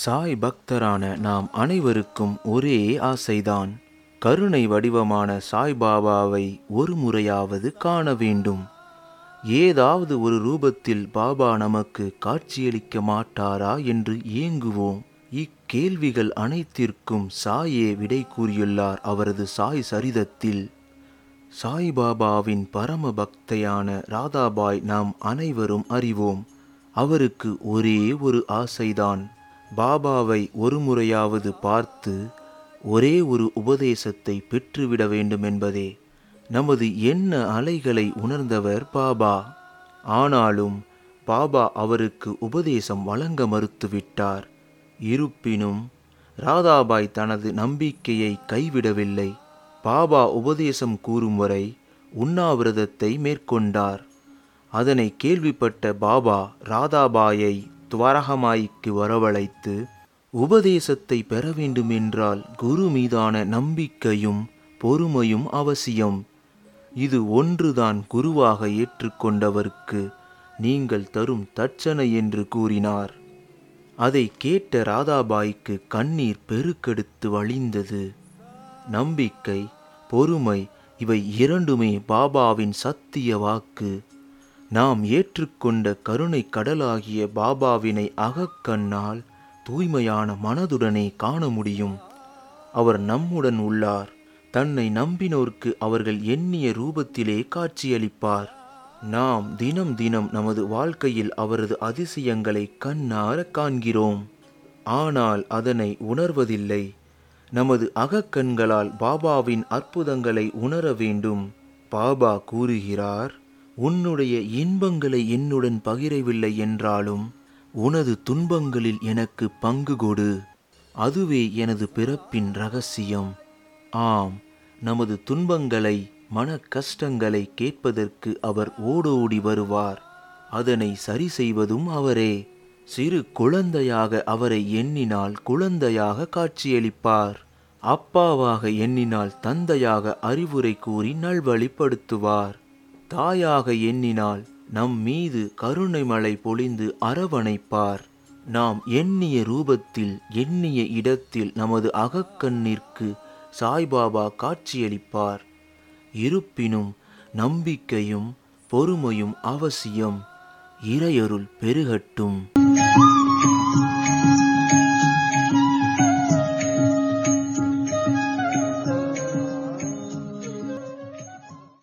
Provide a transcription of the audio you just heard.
சாய் பக்தரான நாம் அனைவருக்கும் ஒரே ஆசைதான். கருணை வடிவமான சாய்பாபாவை ஒரு முறையாவது காண வேண்டும். ஏதாவது ஒரு ரூபத்தில் பாபா நமக்கு காட்சியளிக்க மாட்டாரா என்று ஏங்குவோம். இக்கேள்விகள் அனைத்திற்கும் சாயே விடை கூறியுள்ளார் அவரது சாய் சரிதத்தில். சாய்பாபாவின் பரம பக்தையான ராதாபாய் நாம் அனைவரும் அறிவோம். அவருக்கு ஒரே ஒரு ஆசைதான். பாபாவை ஒரு முறையாவது பார்த்து ஒரே ஒரு உபதேசத்தை பெற்றுவிட வேண்டும் என்பதே நமது எண்ண அலைகளை உணர்ந்தவர் பாபா. ஆனாலும் பாபா அவருக்கு உபதேசம் வழங்க மறுத்துவிட்டார். இருப்பினும் ராதாபாய் தனது நம்பிக்கையை கைவிடவில்லை. பாபா உபதேசம் கூறும் வரை உண்ணாவிரதத்தை மேற்கொண்டார். அதனை கேள்விப்பட்ட பாபா ராதாபாயை துவாரகமாய்க்கு வரவழைத்து உபதேசத்தை பெற வேண்டுமென்றால் குரு மீதான நம்பிக்கையும் பொறுமையும் அவசியம். இது ஒன்றுதான் குருவாக ஏற்றுக்கொண்டவருக்கு நீங்கள் தரும் தட்சணை என்று கூறினார். அதை கேட்ட ராதாபாய்க்கு கண்ணீர் பெருக்கெடுத்து வழிந்தது. நம்பிக்கை பொறுமை இவை இரண்டுமே பாபாவின் சத்திய வாக்கு. நாம் ஏற்றுக்கொண்ட கருணை கடலாகிய பாபாவினை அகக்கண்ணால் தூய்மையான மனதுடனே காண முடியும். அவர் நம்முடன் உள்ளார். தன்னை நம்பினோர்க்கு அவர்கள் எண்ணிய ரூபத்திலே காட்சியளிப்பார். நாம் தினம் தினம் நமது வாழ்க்கையில் அவரது அதிசயங்களை கண்ணார காண்கிறோம். ஆனால் அதனை உணர்வதில்லை. நமது அகக்கண்களால் பாபாவின் அற்புதங்களை உணர வேண்டும். பாபா கூறுகிறார் உன்னுடைய இன்பங்களை என்னுடன் பகிரவில்லை என்றாலும் உனது துன்பங்களில் எனக்கு பங்கு கொடு. அதுவே எனது பிறப்பின் ரகசியம். ஆம் நமது துன்பங்களை மன கஷ்டங்களை கேட்பதற்கு அவர் ஓடோடி வருவார். அதனை சரி செய்வதும் அவரே. சிறு குழந்தையாக அவரை எண்ணினால் குழந்தையாக காட்சியளிப்பார். அப்பாவாக எண்ணினால் தந்தையாக அறிவுரை கூறி நல்வழிப்படுத்துவார். தாயாக எண்ணினால் நம் மீது கருணை மழை பொழிந்து அரவணைப்பார். நாம் எண்ணிய ரூபத்தில் எண்ணிய இடத்தில் நமது அகக்கண்ணிற்கு சாய்பாபா காட்சியளிப்பார். இருப்பினும் நம்பிக்கையும் பொறுமையும் அவசியம். இறையருள் பெருகட்டும்.